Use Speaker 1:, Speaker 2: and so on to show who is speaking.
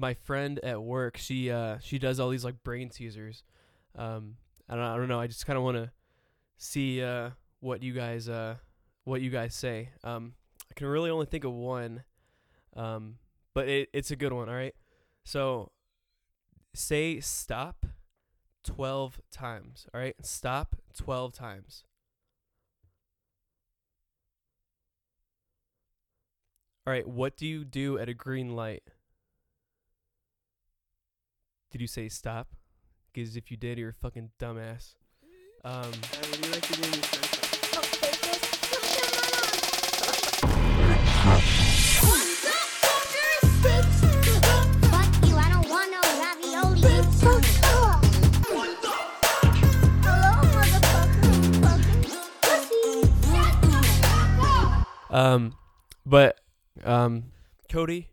Speaker 1: my friend at work, she uh she does all these like brain teasers. Um, I don't I don't know. I just kind of want to see uh what you guys uh what you guys say. Um, I can really only think of one. Um, but it, it's a good one. All right. So say stop 12 times. All right. Stop 12 times. All right. What do you do at a green light? Did you say stop? Because if you did, you're a fucking dumbass. Um, um, but um, Cody,